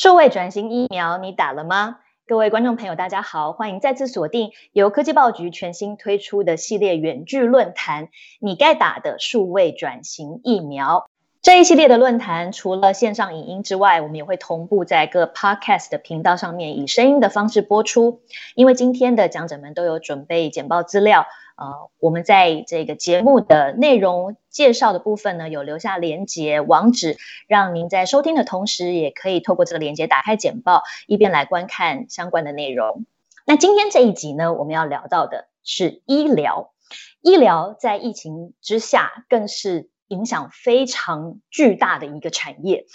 数位转型疫苗你打了吗？各位观众朋友，大家好，欢迎再次锁定由科技报局全新推出的系列远距论坛，你该打的数位转型疫苗。这一系列的论坛，除了线上影音之外，我们也会同步在各 podcast 的频道上面以声音的方式播出。因为今天的讲者们都有准备简报资料。呃，我们在这个节目的内容介绍的部分呢，有留下连接网址，让您在收听的同时，也可以透过这个连接打开简报，一边来观看相关的内容。那今天这一集呢，我们要聊到的是医疗，医疗在疫情之下更是影响非常巨大的一个产业，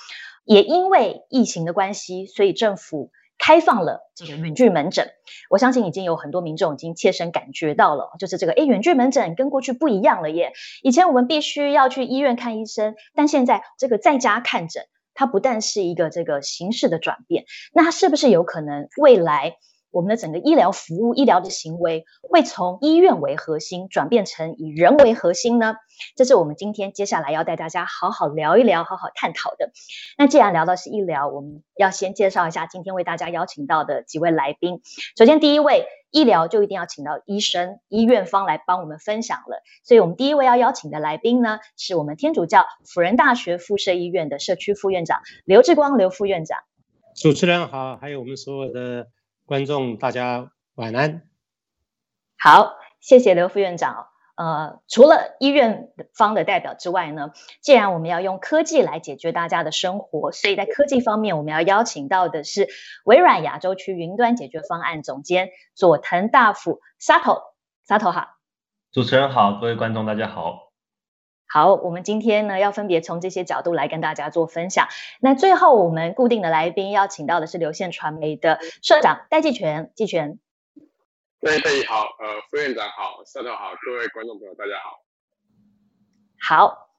也因为疫情的关系，所以政府。开放了这个远距门诊，我相信已经有很多民众已经切身感觉到了，就是这个诶远距门诊跟过去不一样了耶。以前我们必须要去医院看医生，但现在这个在家看诊，它不但是一个这个形式的转变，那它是不是有可能未来？我们的整个医疗服务、医疗的行为会从医院为核心转变成以人为核心呢？这是我们今天接下来要带大家好好聊一聊、好好探讨的。那既然聊到是医疗，我们要先介绍一下今天为大家邀请到的几位来宾。首先，第一位医疗就一定要请到医生、医院方来帮我们分享了。所以我们第一位要邀请的来宾呢，是我们天主教辅仁大学附设医院的社区副院长刘志光刘副院长。主持人好，还有我们所有的。观众大家晚安。好，谢谢刘副院长。呃，除了医院方的代表之外呢，既然我们要用科技来解决大家的生活，所以在科技方面，我们要邀请到的是微软亚洲区云端解决方案总监佐藤大辅 Sato。Sato 好。主持人好，各位观众大家好。好，我们今天呢要分别从这些角度来跟大家做分享。那最后我们固定的来宾要请到的是流线传媒的社长戴季全，季全。戴戴好，呃，副院长好，社长好，各位观众朋友大家好。好，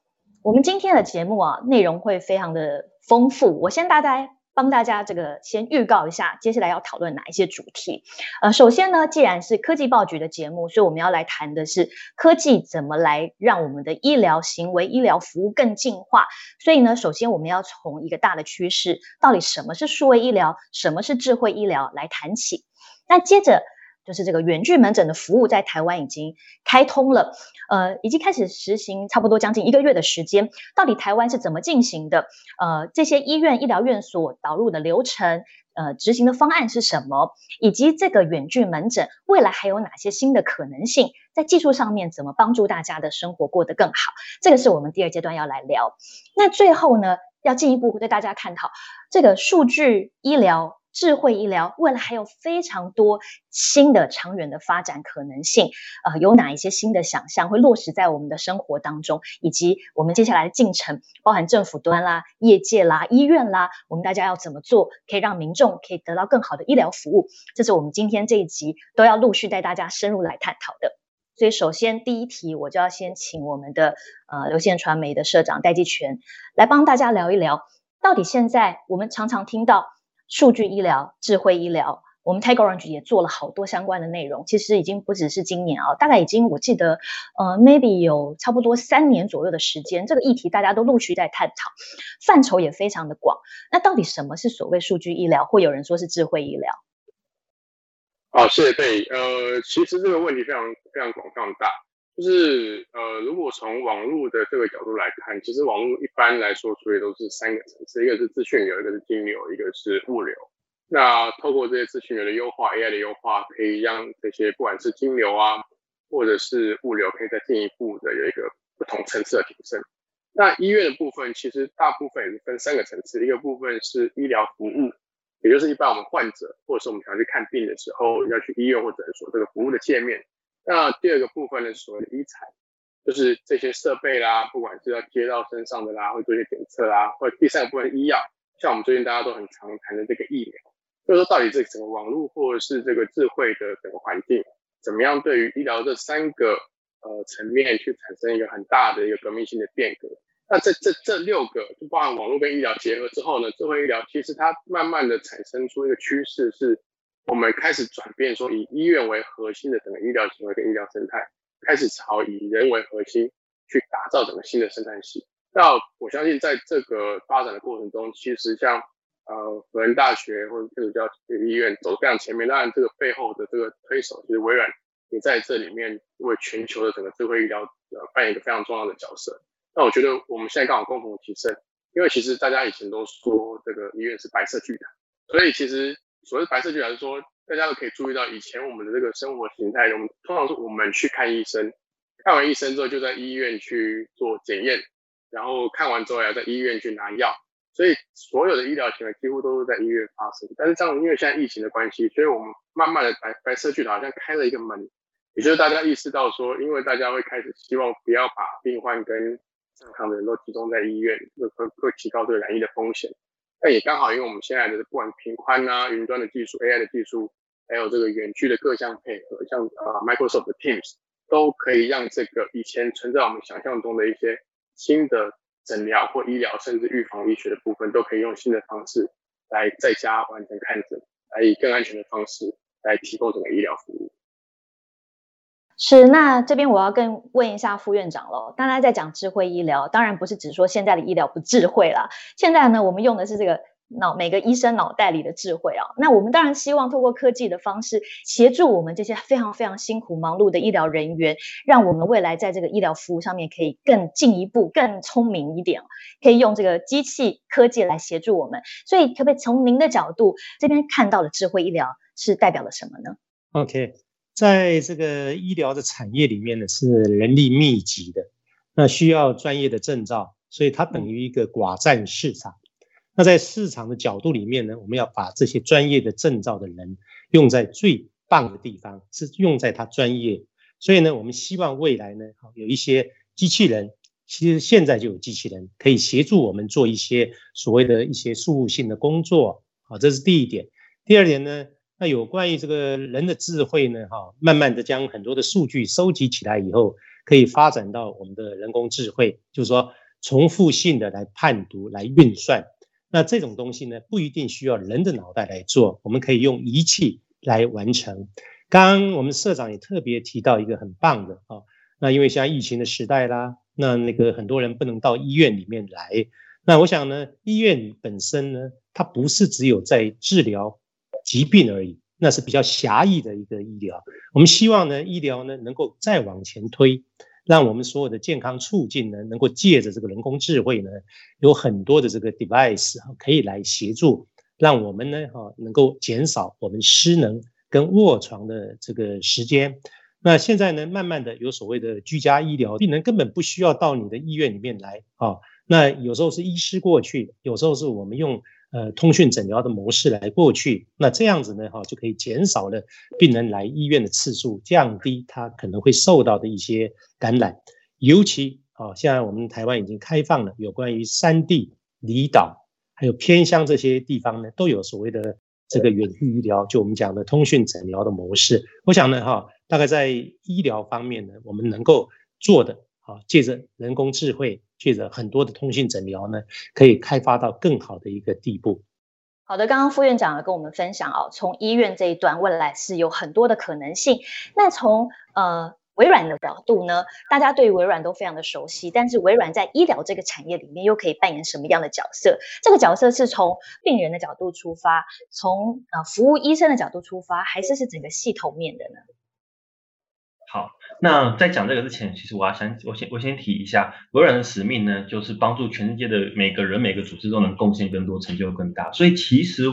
我们今天的节目啊内容会非常的丰富，我先大概。帮大家这个先预告一下，接下来要讨论哪一些主题？呃，首先呢，既然是科技报局的节目，所以我们要来谈的是科技怎么来让我们的医疗行为、医疗服务更进化。所以呢，首先我们要从一个大的趋势，到底什么是数位医疗，什么是智慧医疗来谈起。那接着。就是这个远距门诊的服务在台湾已经开通了，呃，已经开始实行差不多将近一个月的时间。到底台湾是怎么进行的？呃，这些医院、医疗院所导入的流程，呃，执行的方案是什么？以及这个远距门诊未来还有哪些新的可能性？在技术上面怎么帮助大家的生活过得更好？这个是我们第二阶段要来聊。那最后呢，要进一步对大家探讨这个数据医疗。智慧医疗未来还有非常多新的长远的发展可能性，呃，有哪一些新的想象会落实在我们的生活当中，以及我们接下来的进程，包含政府端啦、业界啦、医院啦，我们大家要怎么做，可以让民众可以得到更好的医疗服务？这是我们今天这一集都要陆续带大家深入来探讨的。所以，首先第一题，我就要先请我们的呃流线传媒的社长戴季全来帮大家聊一聊，到底现在我们常常听到。数据医疗、智慧医疗，我们 Tiger Orange 也做了好多相关的内容。其实已经不只是今年啊，大概已经我记得，呃，maybe 有差不多三年左右的时间，这个议题大家都陆续在探讨，范畴也非常的广。那到底什么是所谓数据医疗？会有人说是智慧医疗？好，谢谢贝。呃，其实这个问题非常非常广、非常大。就是呃，如果从网络的这个角度来看，其实网络一般来说处理都是三个层次，一个是资讯流，一个是金流，一个是物流。那透过这些资讯流的优化，AI 的优化，可以让这些不管是金流啊，或者是物流，可以再进一步的有一个不同层次的提升。那医院的部分，其实大部分也是分三个层次，一个部分是医疗服务，也就是一般我们患者或者是我们想要去看病的时候，要去医院或诊所这个服务的界面。那第二个部分呢，所谓的医材，就是这些设备啦，不管是要接到身上的啦，会做一些检测啦，或者第三个部分医药，像我们最近大家都很常谈的这个疫苗，就是说到底这整个网络或者是这个智慧的整个环境，怎么样对于医疗这三个呃层面去产生一个很大的一个革命性的变革？那这这这六个，就包含网络跟医疗结合之后呢，智慧医疗其实它慢慢的产生出一个趋势是。我们开始转变，说以医院为核心的整个医疗行为跟医疗生态，开始朝以人为核心去打造整个新的生态系。那我相信在这个发展的过程中，其实像呃辅仁大学或者这个叫医院走非常前面。当然，这个背后的这个推手就是微软，也在这里面为全球的整个智慧医疗呃扮演一个非常重要的角色。那我觉得我们现在刚好共同提升，因为其实大家以前都说这个医院是白色巨塔，所以其实所谓白色巨塔是说，大家都可以注意到以前我们的这个生活形态，我们通常是我们去看医生，看完医生之后就在医院去做检验，然后看完之后要在医院去拿药，所以所有的医疗行为几乎都是在医院发生。但是这样，因为现在疫情的关系，所以我们慢慢的白白色巨塔好像开了一个门，也就是大家意识到说，因为大家会开始希望不要把病患跟健康的人都集中在医院，会会会提高这个染疫的风险。那也刚好，因为我们现在的不管频宽啊、云端的技术、AI 的技术，还有这个远距的各项配合，像啊 Microsoft 的 Teams，都可以让这个以前存在我们想象中的一些新的诊疗或医疗，甚至预防医学的部分，都可以用新的方式来在家完成看诊，来以更安全的方式来提供整个医疗服务。是，那这边我要跟问一下副院长喽。大家在讲智慧医疗，当然不是只说现在的医疗不智慧啦。现在呢，我们用的是这个脑每个医生脑袋里的智慧啊。那我们当然希望透过科技的方式，协助我们这些非常非常辛苦忙碌的医疗人员，让我们未来在这个医疗服务上面可以更进一步、更聪明一点，可以用这个机器科技来协助我们。所以，可不可以从您的角度这边看到的智慧医疗是代表了什么呢？OK。在这个医疗的产业里面呢，是人力密集的，那需要专业的证照，所以它等于一个寡占市场。那在市场的角度里面呢，我们要把这些专业的证照的人用在最棒的地方，是用在他专业。所以呢，我们希望未来呢，有一些机器人，其实现在就有机器人可以协助我们做一些所谓的一些事务性的工作。好，这是第一点。第二点呢？那有关于这个人的智慧呢？哈，慢慢的将很多的数据收集起来以后，可以发展到我们的人工智慧，就是说重复性的来判读、来运算。那这种东西呢，不一定需要人的脑袋来做，我们可以用仪器来完成。刚刚我们社长也特别提到一个很棒的啊，那因为像疫情的时代啦，那那个很多人不能到医院里面来。那我想呢，医院本身呢，它不是只有在治疗。疾病而已，那是比较狭义的一个医疗。我们希望呢，医疗呢能够再往前推，让我们所有的健康促进呢，能够借着这个人工智慧呢，有很多的这个 device 可以来协助，让我们呢哈能够减少我们失能跟卧床的这个时间。那现在呢，慢慢的有所谓的居家医疗，病人根本不需要到你的医院里面来啊。那有时候是医师过去，有时候是我们用。呃，通讯诊疗的模式来过去，那这样子呢，哈，就可以减少了病人来医院的次数，降低他可能会受到的一些感染。尤其啊，现在我们台湾已经开放了，有关于山地、离岛还有偏乡这些地方呢，都有所谓的这个远距医疗，就我们讲的通讯诊疗的模式。我想呢，哈，大概在医疗方面呢，我们能够做的，啊，借着人工智慧。借着很多的通信诊疗呢，可以开发到更好的一个地步。好的，刚刚副院长跟我们分享哦，从医院这一端未来是有很多的可能性。那从呃微软的角度呢，大家对微软都非常的熟悉，但是微软在医疗这个产业里面又可以扮演什么样的角色？这个角色是从病人的角度出发，从呃服务医生的角度出发，还是是整个系统面的呢？好。那在讲这个之前，其实我要先我先我先提一下，微软的使命呢，就是帮助全世界的每个人每个组织都能贡献更多，成就更大。所以其实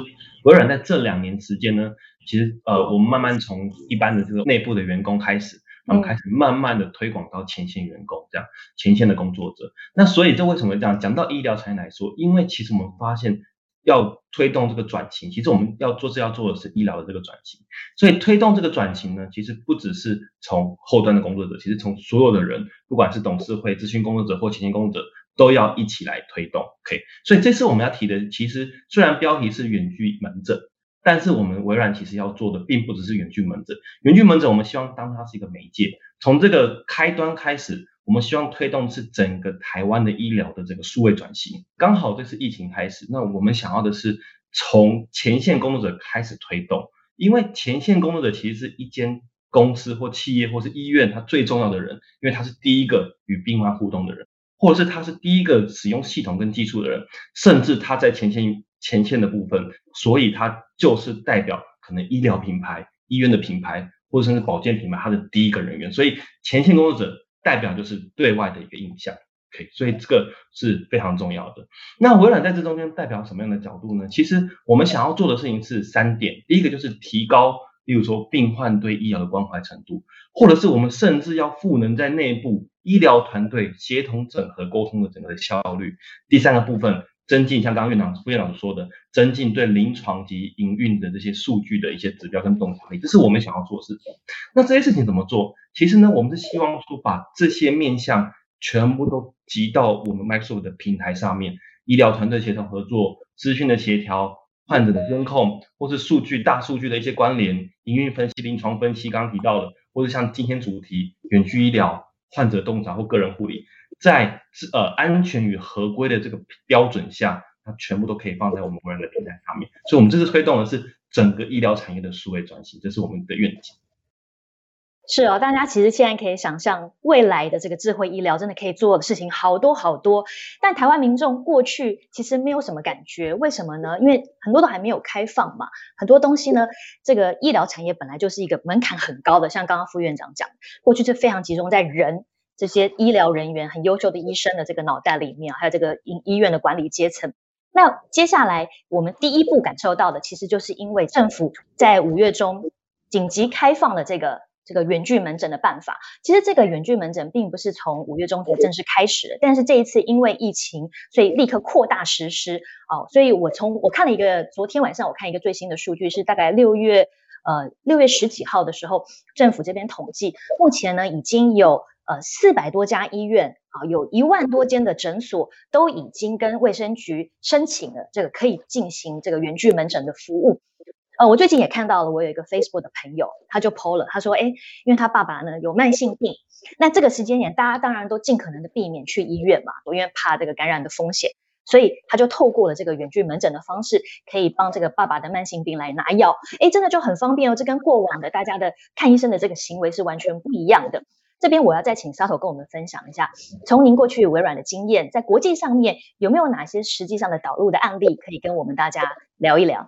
微软在这两年时间呢，其实呃，我们慢慢从一般的这个内部的员工开始，然后开始慢慢的推广到前线员工，这样前线的工作者。那所以这为什么这样？讲到医疗产业来说，因为其实我们发现。要推动这个转型，其实我们要做是要做的是医疗的这个转型，所以推动这个转型呢，其实不只是从后端的工作者，其实从所有的人，不管是董事会、咨询工作者或前线工作者，都要一起来推动。OK，所以这次我们要提的，其实虽然标题是远距门诊，但是我们微软其实要做的并不只是远距门诊，远距门诊我们希望当它是一个媒介，从这个开端开始。我们希望推动是整个台湾的医疗的这个数位转型，刚好这次疫情开始，那我们想要的是从前线工作者开始推动，因为前线工作者其实是一间公司或企业或是医院，他最重要的人，因为他是第一个与病患互动的人，或者是他是第一个使用系统跟技术的人，甚至他在前线前线的部分，所以它就是代表可能医疗品牌、医院的品牌，或者甚至保健品牌它的第一个人员。所以前线工作者代表就是对外的一个印象。OK，所以这个是非常重要的。那微软在这中间代表什么样的角度呢？其实我们想要做的事情是三点，第一个就是提高。例如说，病患对医疗的关怀程度，或者是我们甚至要赋能在内部医疗团队协同整合沟通的整个的效率。第三个部分，增进像刚刚院长副院长说的，增进对临床及营运的这些数据的一些指标跟洞察力，这是我们想要做的事情。那这些事情怎么做？其实呢，我们是希望说把这些面向全部都集到我们 Microsoft 的平台上面，医疗团队协同合作、资讯的协调。患者的监控，或是数据、大数据的一些关联、营运分析、临床分析，刚刚提到的，或者像今天主题远距医疗、患者洞察或个人护理，在呃安全与合规的这个标准下，它全部都可以放在我们微软的平台上面。所以，我们这次推动的是整个医疗产业的数位转型，这是我们的愿景。是哦，大家其实现在可以想象，未来的这个智慧医疗真的可以做的事情好多好多。但台湾民众过去其实没有什么感觉，为什么呢？因为很多都还没有开放嘛。很多东西呢，这个医疗产业本来就是一个门槛很高的，像刚刚副院长讲，过去是非常集中在人这些医疗人员很优秀的医生的这个脑袋里面，还有这个医医院的管理阶层。那接下来我们第一步感受到的，其实就是因为政府在五月中紧急开放了这个。这个远距门诊的办法，其实这个远距门诊并不是从五月中才正式开始的，但是这一次因为疫情，所以立刻扩大实施。哦，所以我从我看了一个昨天晚上我看一个最新的数据，是大概六月呃六月十几号的时候，政府这边统计，目前呢已经有呃四百多家医院啊，有一万多间的诊所都已经跟卫生局申请了这个可以进行这个远距门诊的服务。呃，我最近也看到了，我有一个 Facebook 的朋友，他就 PO 了，他说，哎，因为他爸爸呢有慢性病，那这个时间点，大家当然都尽可能的避免去医院嘛，因为怕这个感染的风险，所以他就透过了这个远距门诊的方式，可以帮这个爸爸的慢性病来拿药，哎，真的就很方便哦，这跟过往的大家的看医生的这个行为是完全不一样的。这边我要再请 Sato 跟我们分享一下，从您过去微软的经验，在国际上面有没有哪些实际上的导入的案例，可以跟我们大家聊一聊？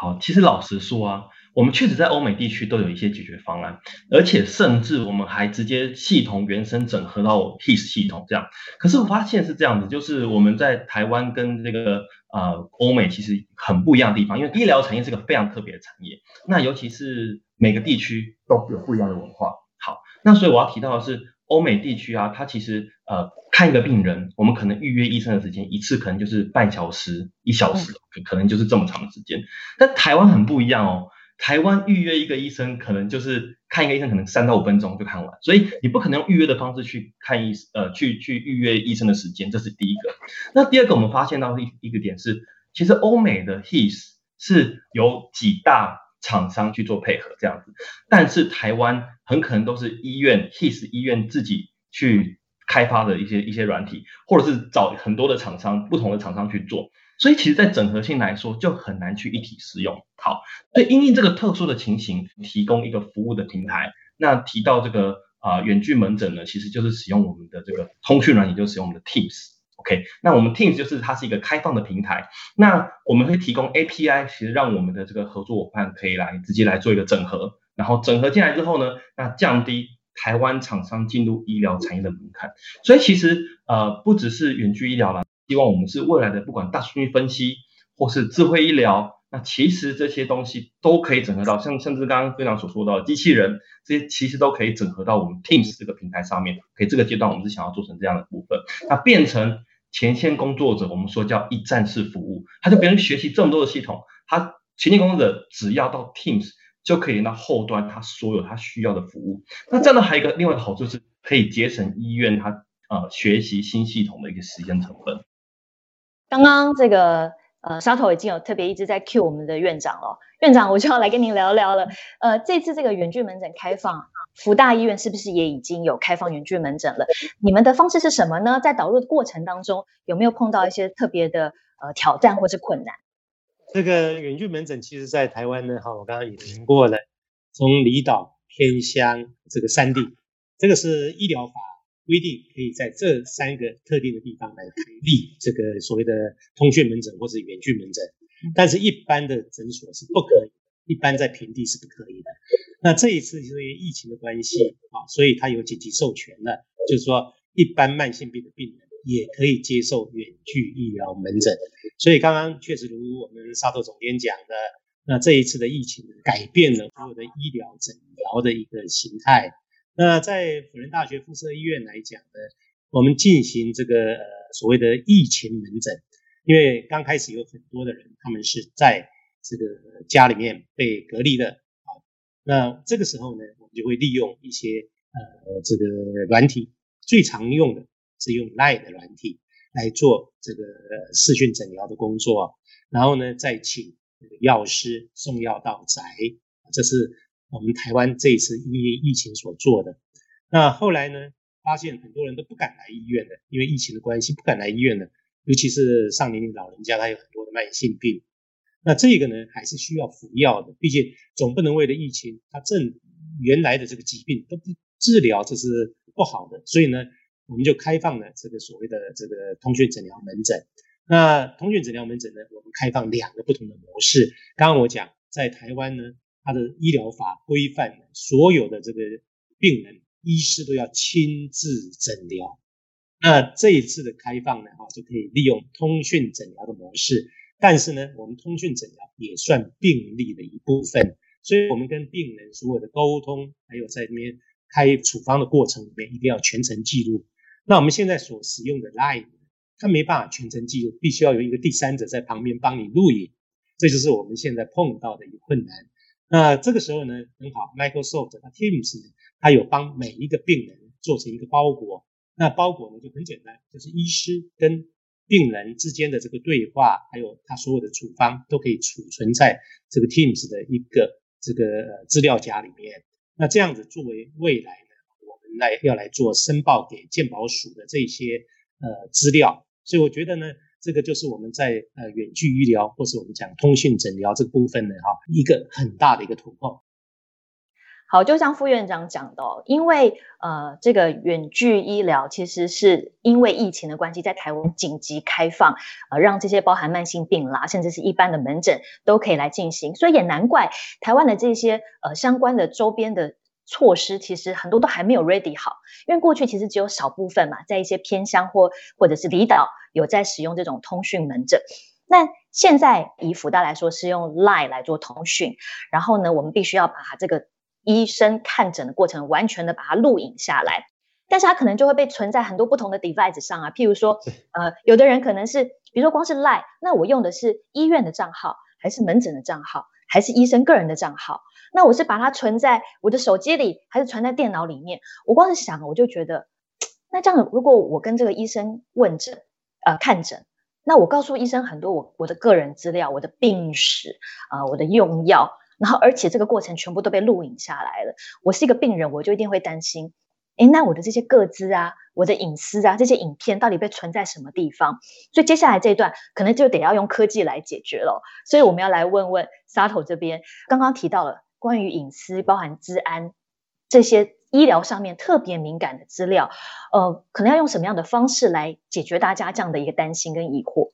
好，其实老实说啊，我们确实在欧美地区都有一些解决方案，而且甚至我们还直接系统原生整合到 HIS 系统这样。可是我发现是这样子，就是我们在台湾跟这个呃欧美其实很不一样的地方，因为医疗产业是个非常特别的产业，那尤其是每个地区都有不一样的文化。好，那所以我要提到的是。欧美地区啊，它其实呃看一个病人，我们可能预约医生的时间一次可能就是半小时、一小时，可可能就是这么长的时间。但台湾很不一样哦，台湾预约一个医生可能就是看一个医生可能三到五分钟就看完，所以你不可能用预约的方式去看医呃去去预约医生的时间，这是第一个。那第二个我们发现到一一个点是，其实欧美的 His 是有几大。厂商去做配合这样子，但是台湾很可能都是医院 HIS 医院自己去开发的一些一些软体，或者是找很多的厂商不同的厂商去做，所以其实，在整合性来说，就很难去一体适用。好，所以因应这个特殊的情形，提供一个服务的平台。那提到这个啊远距门诊呢，其实就是使用我们的这个通讯软体，就使用我们的 Teams。OK，那我们 Teams 就是它是一个开放的平台，那我们会提供 API，其实让我们的这个合作伙伴可以来直接来做一个整合，然后整合进来之后呢，那降低台湾厂商进入医疗产业的门槛。所以其实呃不只是远距医疗啦，希望我们是未来的不管大数据分析或是智慧医疗，那其实这些东西都可以整合到，像甚至刚刚队长所说到的机器人，这些其实都可以整合到我们 Teams 这个平台上面。可以这个阶段我们是想要做成这样的部分，那变成。前线工作者，我们说叫一站式服务，他就别人学习这么多的系统，他前线工作者只要到 Teams 就可以连到后端他所有他需要的服务。那这样的还有一个另外的好处是，可以节省医院他呃学习新系统的一个时间成本。刚刚这个。呃，沙头已经有特别一直在 cue 我们的院长了。院长，我就要来跟您聊聊了。呃，这次这个远距门诊开放，福大医院是不是也已经有开放远距门诊了？你们的方式是什么呢？在导入的过程当中，有没有碰到一些特别的呃挑战或是困难？这个远距门诊，其实在台湾呢，哈，我刚刚也提过了，从离岛偏乡这个山地，这个是医疗法规定可以在这三个特定的地方来开立这个所谓的通讯门诊或者远距门诊，但是一般的诊所是不可以，一般在平地是不可以的。那这一次因为疫情的关系啊，所以他有紧急授权了，就是说一般慢性病的病人也可以接受远距医疗门诊。所以刚刚确实如我们沙头总监讲的，那这一次的疫情改变了所有的医疗诊疗的一个形态。那在辅仁大学附设医院来讲呢，我们进行这个所谓的疫情门诊，因为刚开始有很多的人，他们是在这个家里面被隔离的。啊，那这个时候呢，我们就会利用一些呃这个软体，最常用的是用 Line 的软体来做这个视讯诊疗的工作，然后呢再请药师送药到宅，这是。我们台湾这一次因为疫情所做的，那后来呢，发现很多人都不敢来医院的，因为疫情的关系不敢来医院的，尤其是上年龄老人家，他有很多的慢性病，那这个呢还是需要服药的，毕竟总不能为了疫情，他正原来的这个疾病都不治疗，这是不好的，所以呢，我们就开放了这个所谓的这个通讯诊疗门诊。那通讯诊疗门诊呢，我们开放两个不同的模式。刚刚我讲在台湾呢。他的医疗法规范所有的这个病人，医师都要亲自诊疗。那这一次的开放呢，哈，就可以利用通讯诊疗的模式。但是呢，我们通讯诊疗也算病例的一部分，所以我们跟病人所有的沟通，还有在里面开处方的过程里面，一定要全程记录。那我们现在所使用的 Line，它没办法全程记录，必须要有一个第三者在旁边帮你录影。这就是我们现在碰到的一个困难。那这个时候呢，很好，Microsoft 它 Teams 呢，它有帮每一个病人做成一个包裹。那包裹呢就很简单，就是医师跟病人之间的这个对话，还有他所有的处方都可以储存在这个 Teams 的一个这个资料夹里面。那这样子作为未来呢，我们来要来做申报给健保署的这些呃资料。所以我觉得呢。这个就是我们在呃远距医疗，或是我们讲通讯诊疗这个部分呢，哈，一个很大的一个突破。好，就像副院长讲的，因为呃这个远距医疗其实是因为疫情的关系，在台湾紧急开放，呃让这些包含慢性病啦，甚至是一般的门诊都可以来进行，所以也难怪台湾的这些呃相关的周边的。措施其实很多都还没有 ready 好，因为过去其实只有少部分嘛，在一些偏乡或或者是离岛有在使用这种通讯门诊。那现在以福大来说是用 Line 来做通讯，然后呢，我们必须要把这个医生看诊的过程完全的把它录影下来，但是它可能就会被存在很多不同的 device 上啊，譬如说，呃，有的人可能是，比如说光是 Line，那我用的是医院的账号，还是门诊的账号，还是医生个人的账号？那我是把它存在我的手机里，还是存在电脑里面？我光是想，我就觉得，那这样如果我跟这个医生问诊，呃，看诊，那我告诉医生很多我我的个人资料，我的病史啊，我的用药，然后而且这个过程全部都被录影下来了。我是一个病人，我就一定会担心，诶，那我的这些个资啊，我的隐私啊，这些影片到底被存在什么地方？所以接下来这一段可能就得要用科技来解决了。所以我们要来问问 Sato 这边，刚刚提到了。关于隐私、包含治安这些医疗上面特别敏感的资料，呃，可能要用什么样的方式来解决大家这样的一个担心跟疑惑？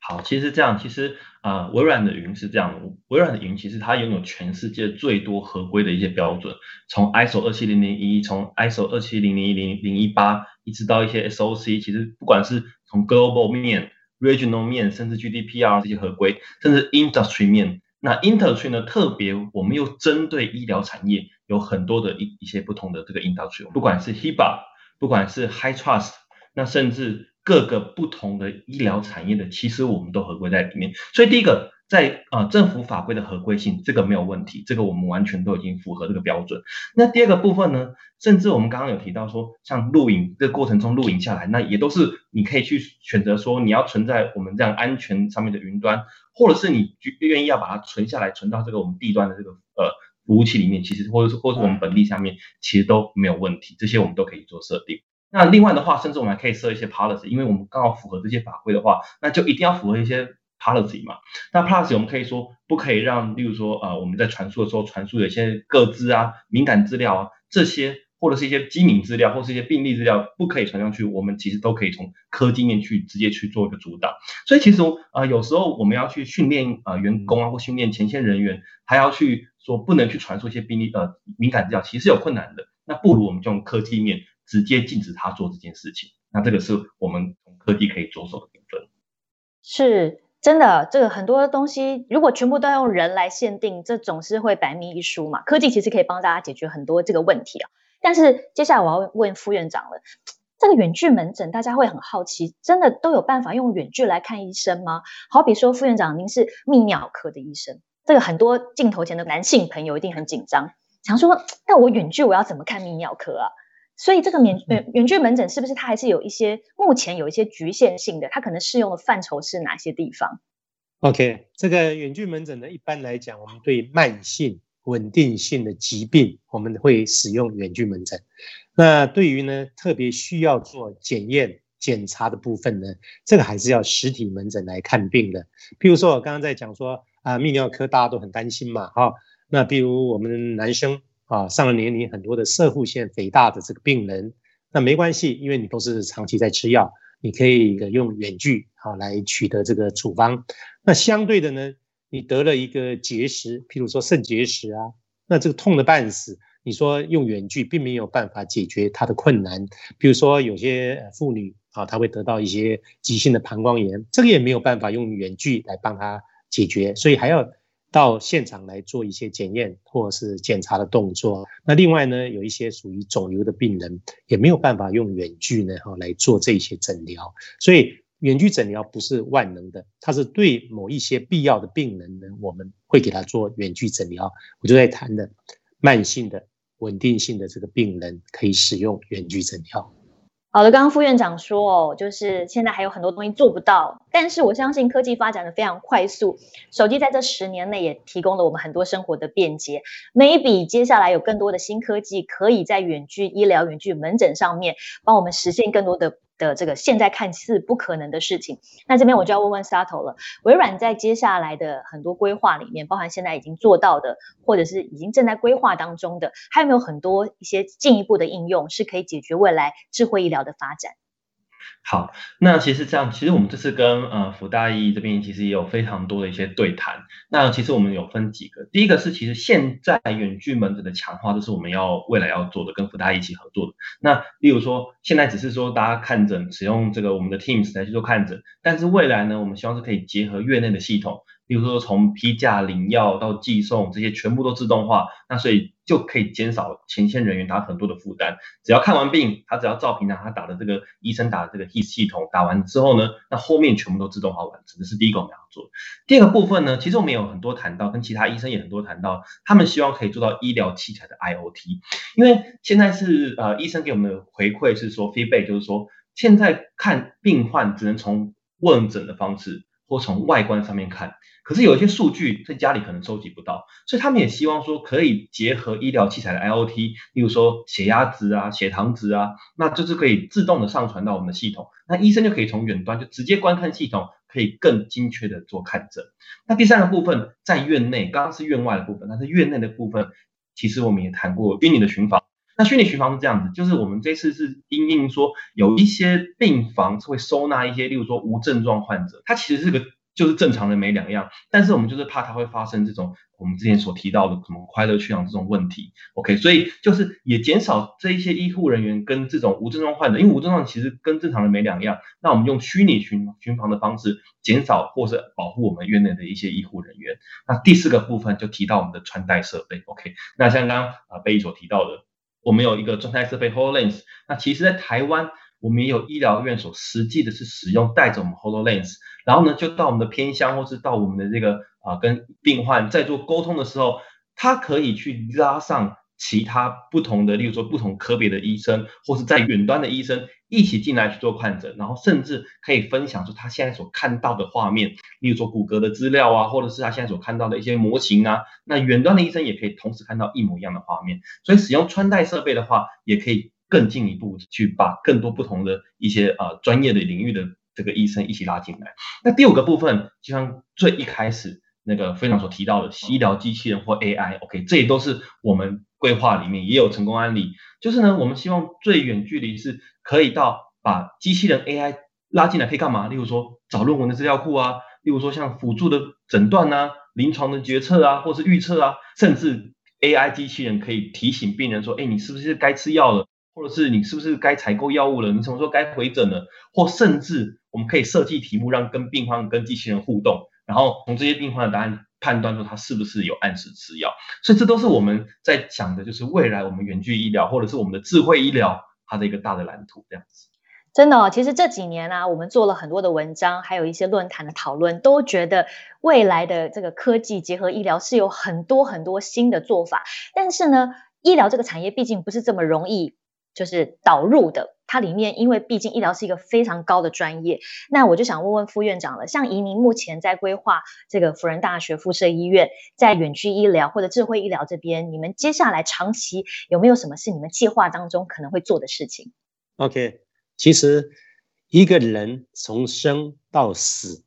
好，其实这样，其实呃，微软的云是这样，微软的云其实它拥有全世界最多合规的一些标准，从 ISO 二七零零一，从 ISO 二七零零一零零一八，一直到一些 SOC，其实不管是从 global 面、regional 面，甚至 GDPR 这些合规，甚至 industry 面。那 industry 呢？特别我们又针对医疗产业有很多的一一些不同的这个 industry，不管是 HIPAA，不管是 High Trust，那甚至各个不同的医疗产业的，其实我们都合规在里面。所以第一个。在啊，政府法规的合规性，这个没有问题，这个我们完全都已经符合这个标准。那第二个部分呢，甚至我们刚刚有提到说，像录影这过程中录影下来，那也都是你可以去选择说，你要存在我们这样安全上面的云端，或者是你愿意要把它存下来，存到这个我们地端的这个呃服务器里面，其实或者是或者是我们本地下面，其实都没有问题，这些我们都可以做设定。那另外的话，甚至我们还可以设一些 policy，因为我们刚好符合这些法规的话，那就一定要符合一些。policy 嘛，那 policy 我们可以说不可以让，例如说，呃，我们在传输的时候传输有一些个资啊、敏感资料啊这些，或者是一些机敏资料，或是一些病例资料不可以传上去，我们其实都可以从科技面去直接去做一个阻挡。所以其实啊，有时候我们要去训练啊员工啊，或训练前线人员，还要去说不能去传输一些病例呃敏感资料，其实有困难的。那不如我们就用科技面直接禁止他做这件事情。那这个是我们从科技可以着手的部分。是。真的，这个很多东西如果全部都要用人来限定，这总是会百密一疏嘛。科技其实可以帮大家解决很多这个问题啊。但是接下来我要问副院长了，这个远距门诊大家会很好奇，真的都有办法用远距来看医生吗？好比说副院长您是泌尿科的医生，这个很多镜头前的男性朋友一定很紧张，想说那我远距我要怎么看泌尿科啊？所以这个远远远距门诊是不是它还是有一些目前有一些局限性的？它可能适用的范畴是哪些地方？OK，这个远距门诊呢，一般来讲，我们对慢性稳定性的疾病，我们会使用远距门诊。那对于呢特别需要做检验检查的部分呢，这个还是要实体门诊来看病的。譬如说我刚刚在讲说啊，泌尿科大家都很担心嘛，哈，那比如我们男生。啊，上了年龄很多的射护腺肥大的这个病人，那没关系，因为你都是长期在吃药，你可以用远距啊来取得这个处方。那相对的呢，你得了一个结石，譬如说肾结石啊，那这个痛的半死，你说用远距并没有办法解决它的困难。比如说有些妇女啊，她会得到一些急性的膀胱炎，这个也没有办法用远距来帮她解决，所以还要。到现场来做一些检验或者是检查的动作。那另外呢，有一些属于肿瘤的病人，也没有办法用远距呢哈来做这些诊疗。所以远距诊疗不是万能的，它是对某一些必要的病人呢，我们会给他做远距诊疗。我就在谈的慢性的、稳定性的这个病人可以使用远距诊疗。好的，刚刚副院长说哦，就是现在还有很多东西做不到，但是我相信科技发展的非常快速，手机在这十年内也提供了我们很多生活的便捷。maybe 接下来有更多的新科技，可以在远距医疗、远距门诊上面帮我们实现更多的。的这个现在看似不可能的事情，那这边我就要问问 Sato 了。微软在接下来的很多规划里面，包含现在已经做到的，或者是已经正在规划当中的，还有没有很多一些进一步的应用，是可以解决未来智慧医疗的发展？好，那其实这样，其实我们这次跟呃福大医这边其实也有非常多的一些对谈。那其实我们有分几个，第一个是其实现在远距门诊的强化，这是我们要未来要做的，跟福大一起合作的。那例如说，现在只是说大家看诊使用这个我们的 Teams 来去做看诊，但是未来呢，我们希望是可以结合院内的系统。比如说从批价、领药到寄送，这些全部都自动化，那所以就可以减少前线人员他很多的负担。只要看完病，他只要照平常他打的这个医生打的这个 HIS 系统打完之后呢，那后面全部都自动化完成。这是第一个我们要做。第二个部分呢，其实我们有很多谈到，跟其他医生也很多谈到，他们希望可以做到医疗器材的 IOT，因为现在是呃医生给我们的回馈是说 feedback，就是说现在看病患只能从问诊的方式或从外观上面看。可是有一些数据在家里可能收集不到，所以他们也希望说可以结合医疗器材的 IOT，例如说血压值啊、血糖值啊，那就是可以自动的上传到我们的系统，那医生就可以从远端就直接观看系统，可以更精确的做看诊。那第三个部分在院内，刚刚是院外的部分，但是院内的部分其实我们也谈过虚拟的巡访。那虚拟巡房是这样子，就是我们这次是因应说有一些病房是会收纳一些，例如说无症状患者，它其实是个。就是正常的没两样，但是我们就是怕它会发生这种我们之前所提到的什么快乐缺氧这种问题，OK，所以就是也减少这一些医护人员跟这种无症状患者，因为无症状其实跟正常的没两样，那我们用虚拟巡巡房的方式减少或是保护我们院内的一些医护人员。那第四个部分就提到我们的穿戴设备，OK，那像刚刚啊贝所提到的，我们有一个状态设备 Hololens，那其实在台湾。我们也有医疗院所实际的是使用带着我们 Hololens，然后呢就到我们的偏乡或是到我们的这个啊跟病患在做沟通的时候，他可以去拉上其他不同的，例如说不同科别的医生，或是在远端的医生一起进来去做看诊，然后甚至可以分享出他现在所看到的画面，例如说骨骼的资料啊，或者是他现在所看到的一些模型啊，那远端的医生也可以同时看到一模一样的画面，所以使用穿戴设备的话，也可以。更进一步去把更多不同的一些呃专业的领域的这个医生一起拉进来。那第五个部分，就像最一开始那个非常所提到的医疗机器人或 AI，OK，这也都是我们规划里面也有成功案例，就是呢，我们希望最远距离是可以到把机器人 AI 拉进来可以干嘛？例如说找论文的资料库啊，例如说像辅助的诊断啊、临床的决策啊，或是预测啊，甚至 AI 机器人可以提醒病人说，哎，你是不是该吃药了？或者是你是不是该采购药物了？你什么时候该回诊了？或甚至我们可以设计题目，让跟病患跟机器人互动，然后从这些病患的答案判断出他是不是有按时吃药。所以这都是我们在讲的，就是未来我们远距医疗或者是我们的智慧医疗它的一个大的蓝图这样子。真的，哦，其实这几年呢，我们做了很多的文章，还有一些论坛的讨论，都觉得未来的这个科技结合医疗是有很多很多新的做法。但是呢，医疗这个产业毕竟不是这么容易。就是导入的，它里面因为毕竟医疗是一个非常高的专业，那我就想问问副院长了，像移民目前在规划这个辅仁大学附设医院，在远距医疗或者智慧医疗这边，你们接下来长期有没有什么是你们计划当中可能会做的事情？OK，其实一个人从生到死，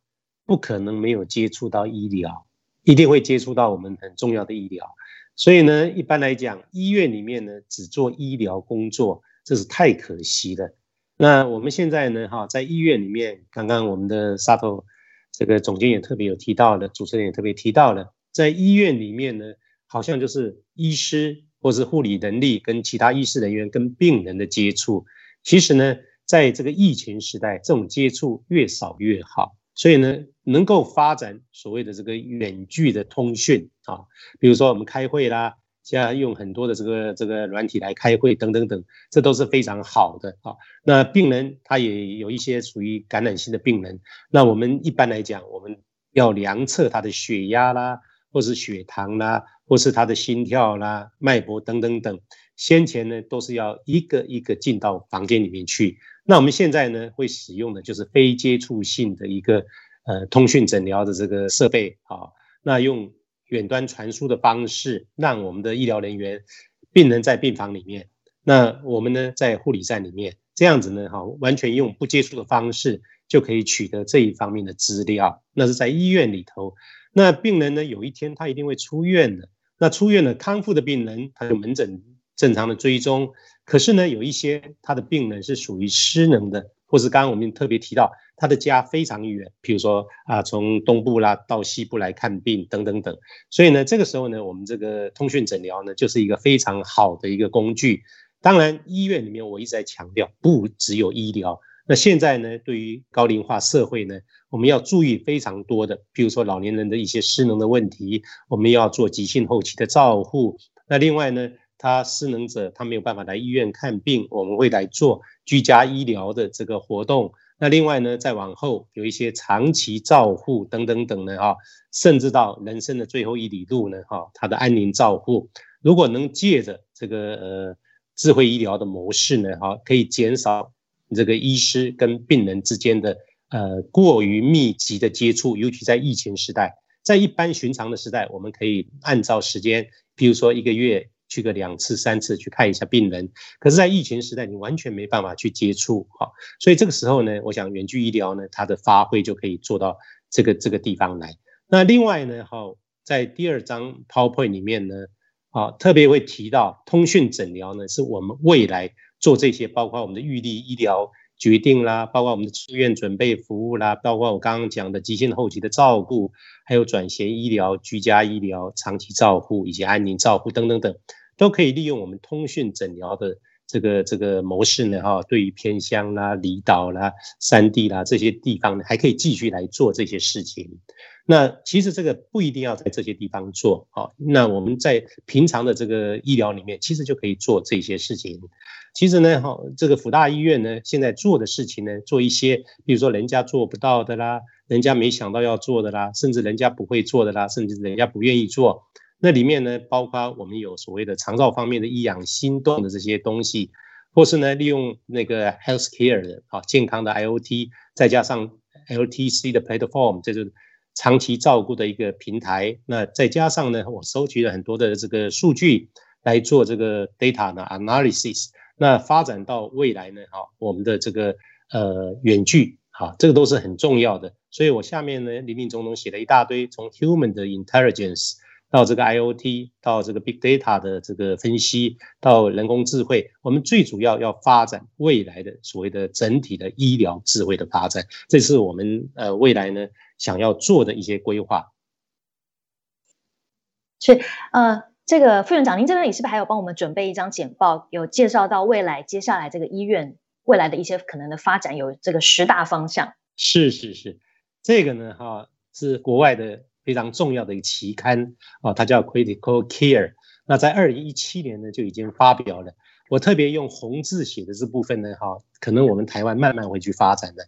不可能没有接触到医疗，一定会接触到我们很重要的医疗。所以呢，一般来讲，医院里面呢只做医疗工作，这是太可惜了。那我们现在呢，哈，在医院里面，刚刚我们的沙头这个总监也特别有提到的，主持人也特别提到了，在医院里面呢，好像就是医师或是护理能力跟其他医师人员跟病人的接触。其实呢，在这个疫情时代，这种接触越少越好。所以呢，能够发展所谓的这个远距的通讯啊，比如说我们开会啦，现在用很多的这个这个软体来开会等等等，这都是非常好的啊。那病人他也有一些属于感染性的病人，那我们一般来讲，我们要量测他的血压啦，或是血糖啦，或是他的心跳啦、脉搏等等等，先前呢都是要一个一个进到房间里面去。那我们现在呢，会使用的就是非接触性的一个呃通讯诊疗的这个设备啊，那用远端传输的方式，让我们的医疗人员、病人在病房里面，那我们呢在护理站里面，这样子呢，哈，完全用不接触的方式就可以取得这一方面的资料。那是在医院里头，那病人呢有一天他一定会出院的，那出院了康复的病人，他有门诊正常的追踪。可是呢，有一些他的病人是属于失能的，或是刚刚我们特别提到他的家非常远，譬如说啊，从东部啦到西部来看病等等等。所以呢，这个时候呢，我们这个通讯诊疗呢，就是一个非常好的一个工具。当然，医院里面我一直在强调，不只有医疗。那现在呢，对于高龄化社会呢，我们要注意非常多的，譬如说老年人的一些失能的问题，我们要做急性后期的照护。那另外呢？他失能者，他没有办法来医院看病，我们会来做居家医疗的这个活动。那另外呢，再往后有一些长期照护等等等的哈，甚至到人生的最后一里路呢哈，他的安宁照护，如果能借着这个呃智慧医疗的模式呢哈，可以减少这个医师跟病人之间的呃过于密集的接触，尤其在疫情时代，在一般寻常的时代，我们可以按照时间，比如说一个月。去个两次三次去看一下病人，可是，在疫情时代，你完全没办法去接触，哈，所以这个时候呢，我想远距医疗呢，它的发挥就可以做到这个这个地方来。那另外呢，哈，在第二章 PowerPoint 里面呢，啊，特别会提到通讯诊疗呢，是我们未来做这些，包括我们的预立医疗。决定啦，包括我们的出院准备服务啦，包括我刚刚讲的急性后期的照顾，还有转衔医疗、居家医疗、长期照护以及安宁照护等等等，都可以利用我们通讯诊疗的这个这个模式呢，哈，对于偏乡啦、离岛啦、山地啦这些地方呢，还可以继续来做这些事情。那其实这个不一定要在这些地方做，好，那我们在平常的这个医疗里面，其实就可以做这些事情。其实呢，哈，这个辅大医院呢，现在做的事情呢，做一些，比如说人家做不到的啦，人家没想到要做的啦，甚至人家不会做的啦，甚至人家不愿意做。那里面呢，包括我们有所谓的肠道方面的医养心动的这些东西，或是呢，利用那个 healthcare 的啊健康的 IOT，再加上 LTC 的 platform，这是长期照顾的一个平台。那再加上呢，我收集了很多的这个数据来做这个 data 的 analysis。那发展到未来呢？哈，我们的这个呃远距，哈，这个都是很重要的。所以我下面呢林林总总写了一大堆，从 human 的 intelligence 到这个 IOT，到这个 Big Data 的这个分析，到人工智慧，我们最主要要发展未来的所谓的整体的医疗智慧的发展，这是我们呃未来呢想要做的一些规划。是呃，这个副院长，您这边是不是还有帮我们准备一张简报，有介绍到未来接下来这个医院未来的一些可能的发展，有这个十大方向？是是是，这个呢哈是国外的。非常重要的一个期刊啊，它叫 Critical Care。那在二零一七年呢就已经发表了。我特别用红字写的这部分呢，哈，可能我们台湾慢慢会去发展的。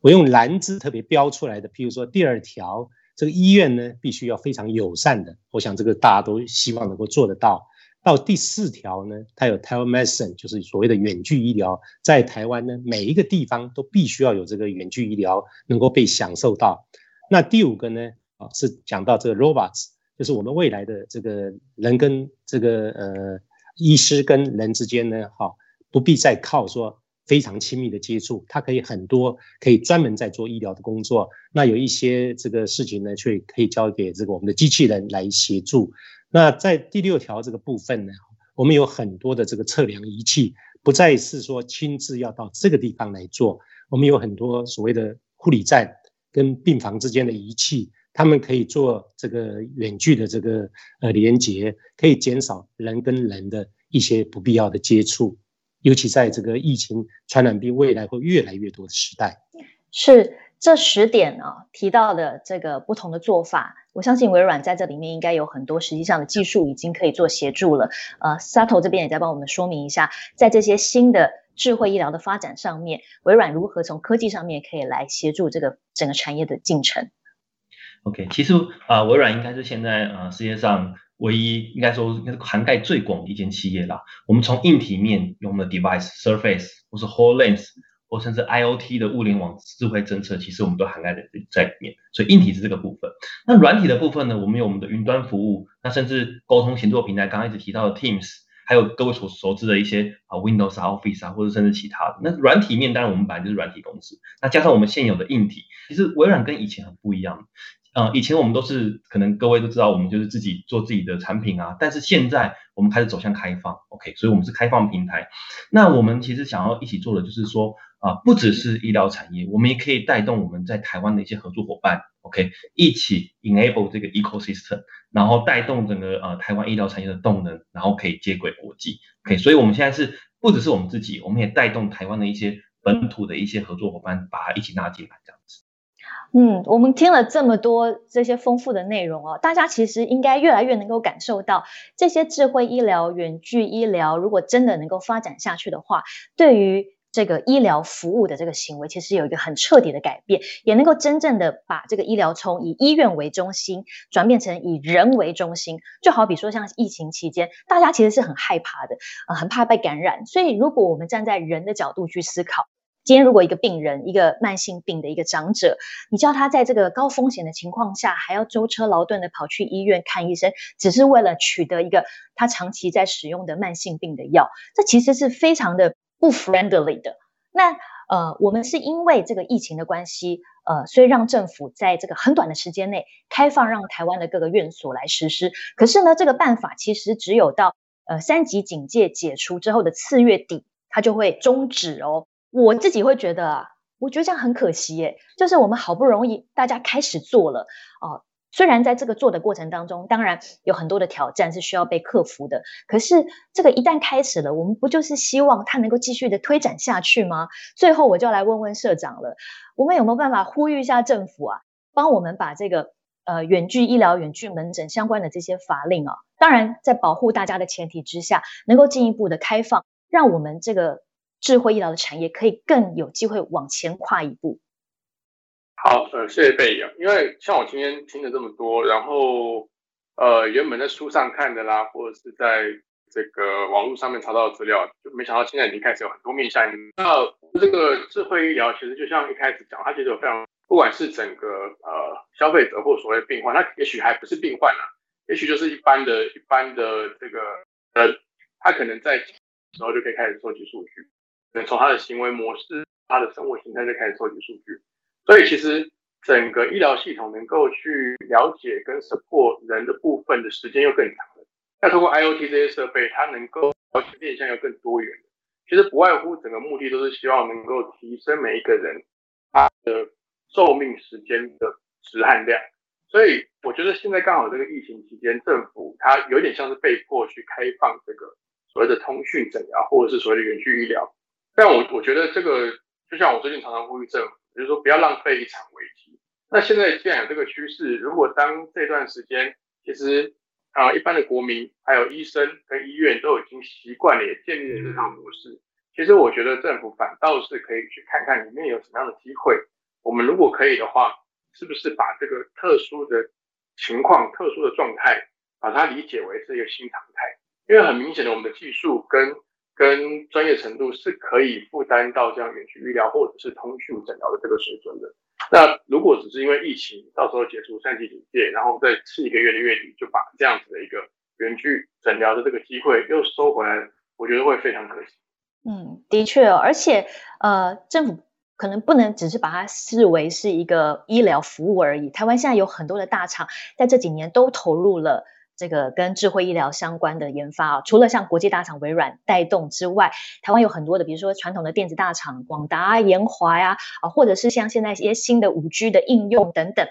我用蓝字特别标出来的，譬如说第二条，这个医院呢必须要非常友善的。我想这个大家都希望能够做得到。到第四条呢，它有 Telemedicine，就是所谓的远距医疗，在台湾呢每一个地方都必须要有这个远距医疗能够被享受到。那第五个呢？啊，是讲到这个 robots，就是我们未来的这个人跟这个呃医师跟人之间呢，哈，不必再靠说非常亲密的接触，它可以很多可以专门在做医疗的工作。那有一些这个事情呢，却可以交给这个我们的机器人来协助。那在第六条这个部分呢，我们有很多的这个测量仪器，不再是说亲自要到这个地方来做，我们有很多所谓的护理站跟病房之间的仪器。他们可以做这个远距的这个呃连接，可以减少人跟人的一些不必要的接触，尤其在这个疫情传染病未来会越来越多的时代。是这十点啊提到的这个不同的做法，我相信微软在这里面应该有很多实际上的技术已经可以做协助了。呃，Sato 这边也在帮我们说明一下，在这些新的智慧医疗的发展上面，微软如何从科技上面可以来协助这个整个产业的进程。OK，其实啊，微软应该是现在呃世界上唯一应该说应该是涵盖最广的一间企业啦。我们从硬体面用的 device surface，或是 Hololens，或甚至 IOT 的物联网智慧侦测，其实我们都涵盖在在里面。所以硬体是这个部分。那软体的部分呢，我们有我们的云端服务，那甚至沟通协作平台，刚刚一直提到的 Teams。还有各位所熟知的一些啊 Windows Office 啊，或者甚至其他的。那软体面当然我们本来就是软体公司，那加上我们现有的硬体，其实微软跟以前很不一样。呃，以前我们都是可能各位都知道，我们就是自己做自己的产品啊。但是现在我们开始走向开放，OK，所以我们是开放平台。那我们其实想要一起做的就是说啊，不只是医疗产业，我们也可以带动我们在台湾的一些合作伙伴，OK，一起 enable 这个 ecosystem。然后带动整个呃台湾医疗产业的动能，然后可以接轨国际，OK，所以我们现在是不只是我们自己，我们也带动台湾的一些本土的一些合作伙伴，把它一起拉进来这样子。嗯，我们听了这么多这些丰富的内容哦，大家其实应该越来越能够感受到，这些智慧医疗、远距医疗，如果真的能够发展下去的话，对于这个医疗服务的这个行为，其实有一个很彻底的改变，也能够真正的把这个医疗从以医院为中心转变成以人为中心。就好比说，像疫情期间，大家其实是很害怕的，啊，很怕被感染。所以，如果我们站在人的角度去思考，今天如果一个病人，一个慢性病的一个长者，你叫他在这个高风险的情况下，还要舟车劳顿的跑去医院看医生，只是为了取得一个他长期在使用的慢性病的药，这其实是非常的。不 friendly 的那呃，我们是因为这个疫情的关系，呃，所以让政府在这个很短的时间内开放，让台湾的各个院所来实施。可是呢，这个办法其实只有到呃三级警戒解除之后的次月底，它就会终止哦。我自己会觉得啊，我觉得这样很可惜耶，就是我们好不容易大家开始做了哦。虽然在这个做的过程当中，当然有很多的挑战是需要被克服的，可是这个一旦开始了，我们不就是希望它能够继续的推展下去吗？最后我就来问问社长了，我们有没有办法呼吁一下政府啊，帮我们把这个呃远距医疗、远距门诊相关的这些法令啊，当然在保护大家的前提之下，能够进一步的开放，让我们这个智慧医疗的产业可以更有机会往前跨一步。好，呃，谢谢贝爷。因为像我今天听了这么多，然后呃，原本在书上看的啦，或者是在这个网络上面查到的资料，就没想到现在已经开始有很多面向。那这个智慧医疗其实就像一开始讲，它其实有非常，不管是整个呃消费者或所谓病患，他也许还不是病患啊，也许就是一般的一般的这个呃，他可能在时候就可以开始收集数据，能从他的行为模式、他的生活形态就开始收集数据。所以其实整个医疗系统能够去了解跟 support 人的部分的时间又更长了。那通过 IOT 这些设备，它能够了解面向又更多元。其实不外乎整个目的都是希望能够提升每一个人他的寿命时间的值和量。所以我觉得现在刚好这个疫情期间，政府它有点像是被迫去开放这个所谓的通讯诊疗，或者是所谓的远距医疗。但我我觉得这个就像我最近常常呼吁政府，就是说不要浪费一场危机。那现在既然有这个趋势，如果当这段时间其实啊一般的国民还有医生跟医院都已经习惯了，也建立了这套模式，其实我觉得政府反倒是可以去看看里面有什么样的机会。我们如果可以的话，是不是把这个特殊的情况、特殊的状态，把它理解为是一个新常态？因为很明显的，我们的技术跟跟专业程度是可以负担到这样远距医疗或者是通讯诊疗的这个水准的。那如果只是因为疫情，到时候结束三级警戒，然后在次一个月的月底就把这样子的一个远距诊疗的这个机会又收回来，我觉得会非常可惜。嗯，的确，而且呃，政府。可能不能只是把它视为是一个医疗服务而已。台湾现在有很多的大厂，在这几年都投入了这个跟智慧医疗相关的研发啊。除了像国际大厂微软带动之外，台湾有很多的，比如说传统的电子大厂广达、研华呀，啊，或者是像现在一些新的五 G 的应用等等，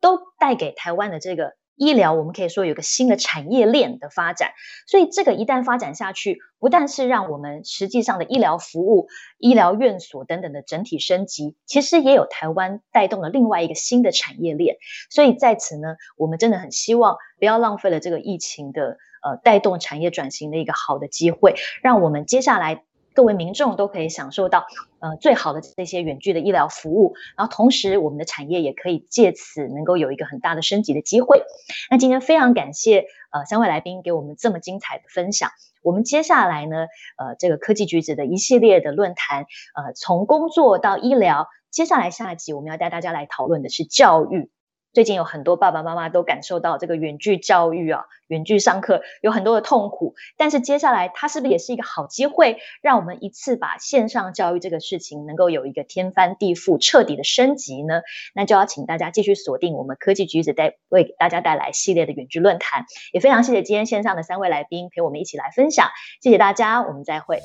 都带给台湾的这个。医疗，我们可以说有个新的产业链的发展，所以这个一旦发展下去，不但是让我们实际上的医疗服务、医疗院所等等的整体升级，其实也有台湾带动了另外一个新的产业链。所以在此呢，我们真的很希望不要浪费了这个疫情的呃带动产业转型的一个好的机会，让我们接下来。各位民众都可以享受到呃最好的这些远距的医疗服务，然后同时我们的产业也可以借此能够有一个很大的升级的机会。那今天非常感谢呃三位来宾给我们这么精彩的分享。我们接下来呢呃这个科技橘子的一系列的论坛呃从工作到医疗，接下来下一集我们要带大家来讨论的是教育。最近有很多爸爸妈妈都感受到这个远距教育啊，远距上课有很多的痛苦。但是接下来它是不是也是一个好机会，让我们一次把线上教育这个事情能够有一个天翻地覆、彻底的升级呢？那就要请大家继续锁定我们科技橘子带为大家带来系列的远距论坛。也非常谢谢今天线上的三位来宾陪我们一起来分享，谢谢大家，我们再会。